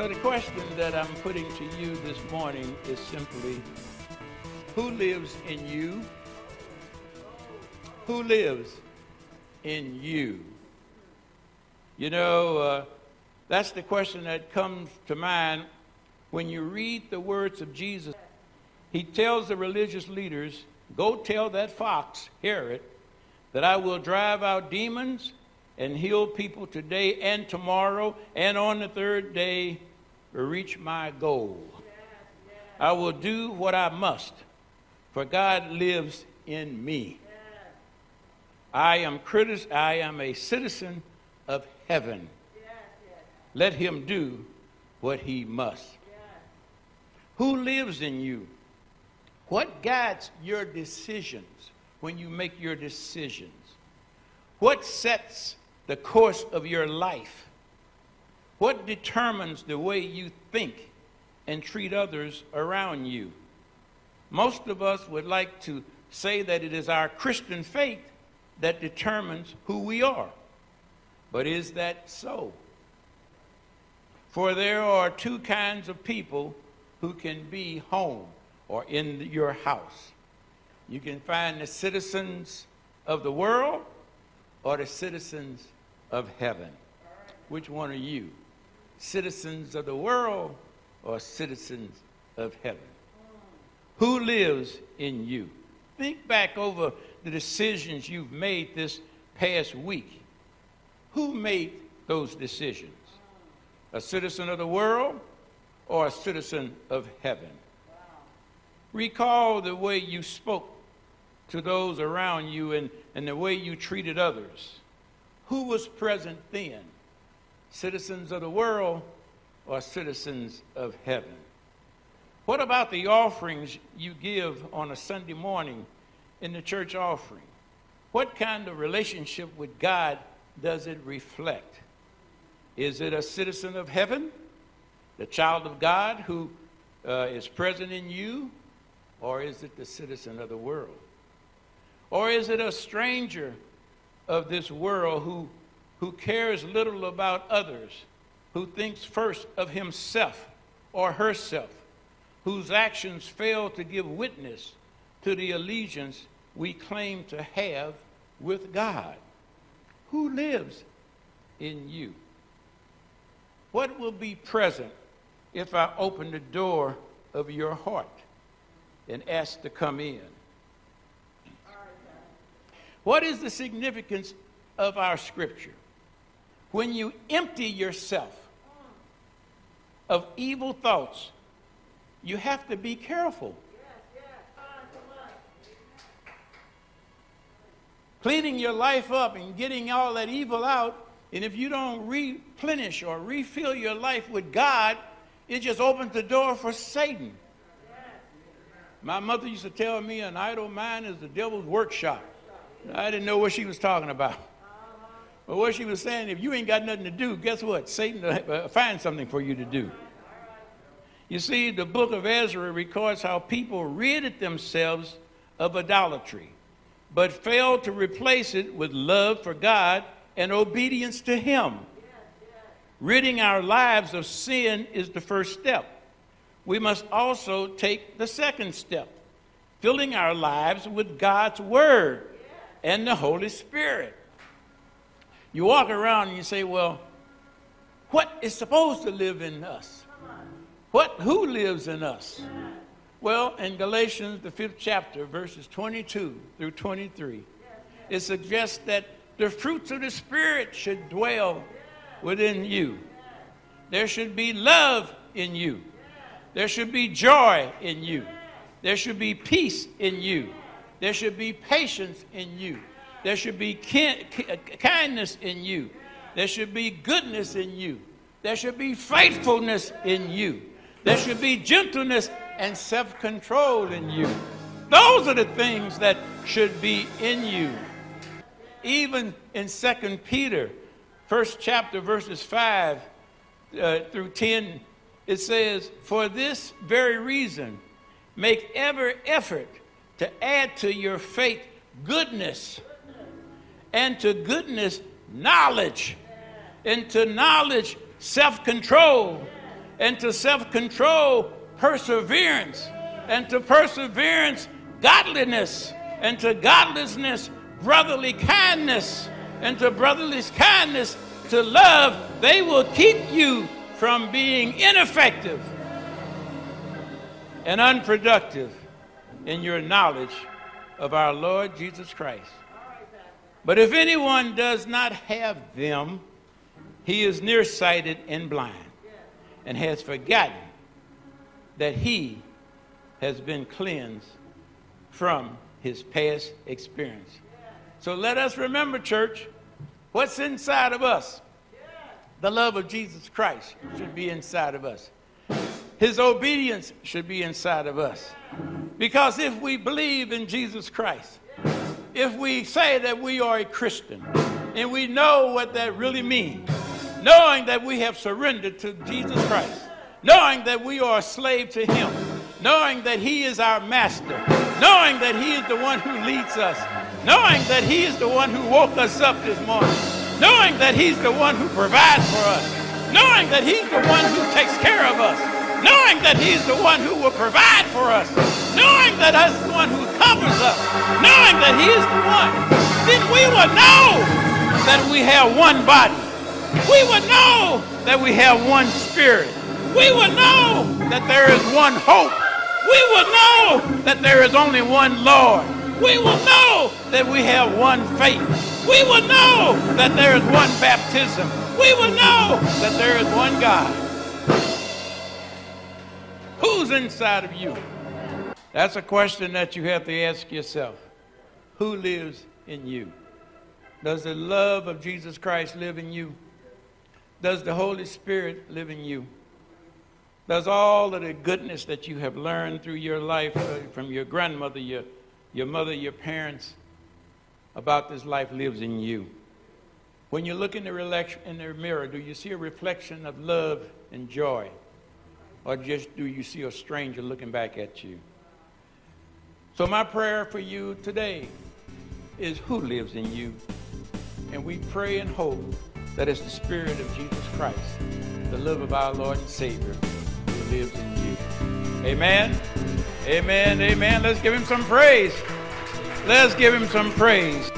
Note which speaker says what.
Speaker 1: So the question that I'm putting to you this morning is simply who lives in you? Who lives in you? You know, uh, that's the question that comes to mind when you read the words of Jesus. He tells the religious leaders, Go tell that fox, Herod, that I will drive out demons and heal people today and tomorrow, and on the third day reach my goal. I will do what I must, for God lives in me. I am critis- I am a citizen of heaven. Let him do what he must. Who lives in you? What guides your decisions when you make your decisions? What sets the course of your life? What determines the way you think and treat others around you? Most of us would like to say that it is our Christian faith that determines who we are. But is that so? For there are two kinds of people who can be home or in your house. You can find the citizens of the world or the citizens of heaven. Which one are you? Citizens of the world or citizens of heaven? Who lives in you? Think back over the decisions you've made this past week. Who made those decisions? A citizen of the world or a citizen of heaven? Recall the way you spoke to those around you and, and the way you treated others. Who was present then? Citizens of the world or citizens of heaven? What about the offerings you give on a Sunday morning in the church offering? What kind of relationship with God does it reflect? Is it a citizen of heaven, the child of God who uh, is present in you, or is it the citizen of the world? Or is it a stranger of this world who, who cares little about others, who thinks first of himself or herself, whose actions fail to give witness to the allegiance we claim to have with God? Who lives in you? What will be present if I open the door of your heart? and ask to come in. What is the significance of our scripture? When you empty yourself of evil thoughts, you have to be careful. Cleaning your life up and getting all that evil out, and if you don't replenish or refill your life with God, it just opens the door for Satan. My mother used to tell me an idle mind is the devil's workshop. I didn't know what she was talking about. But what she was saying, if you ain't got nothing to do, guess what? Satan will uh, find something for you to do. You see, the book of Ezra records how people ridded themselves of idolatry, but failed to replace it with love for God and obedience to Him. Ridding our lives of sin is the first step we must also take the second step filling our lives with God's Word and the Holy Spirit. You walk around and you say, Well, what is supposed to live in us? What, who lives in us? Well, in Galatians, the fifth chapter, verses 22 through 23, it suggests that the fruits of the Spirit should dwell within you. There should be love in you. There should be joy in you. There should be peace in you. There should be patience in you. There should be kindness in you. There should be goodness in you. There should be faithfulness in you. There should be gentleness and self control in you. Those are the things that should be in you. Even in 2 Peter, first chapter, verses 5 uh, through 10 it says, For this very reason, make every effort to add to your faith goodness, and to goodness, knowledge, and to knowledge, self control, and to self control, perseverance, and to perseverance, godliness, and to godliness, brotherly kindness, and to brotherly kindness, to love, they will keep you from being ineffective and unproductive in your knowledge of our Lord Jesus Christ. But if anyone does not have them, he is nearsighted and blind and has forgotten that he has been cleansed from his past experience. So let us remember, church, what's inside of us. The love of Jesus Christ should be inside of us. His obedience should be inside of us. Because if we believe in Jesus Christ, if we say that we are a Christian, and we know what that really means, knowing that we have surrendered to Jesus Christ, knowing that we are a slave to Him, knowing that He is our master, knowing that He is the one who leads us, knowing that He is the one who woke us up this morning, knowing that He's the one who provides for us, knowing that He's the one who takes care of us, knowing that He's the one who will provide for us, knowing that He's the one who covers us, knowing that He is the one, then we will know that we have one body. We will know that we have one spirit. We will know that there is one hope. We will know that there is only one Lord. We will know that we have one faith. We will know that there is one baptism. We will know that there is one God. Who's inside of you? That's a question that you have to ask yourself. Who lives in you? Does the love of Jesus Christ live in you? Does the Holy Spirit live in you? Does all of the goodness that you have learned through your life uh, from your grandmother, your, your mother, your parents about this life lives in you? When you look in the, in the mirror, do you see a reflection of love and joy? Or just do you see a stranger looking back at you? So, my prayer for you today is who lives in you? And we pray and hope that it's the Spirit of Jesus Christ, the love of our Lord and Savior, who lives in you. Amen. Amen. Amen. Let's give him some praise. Let's give him some praise.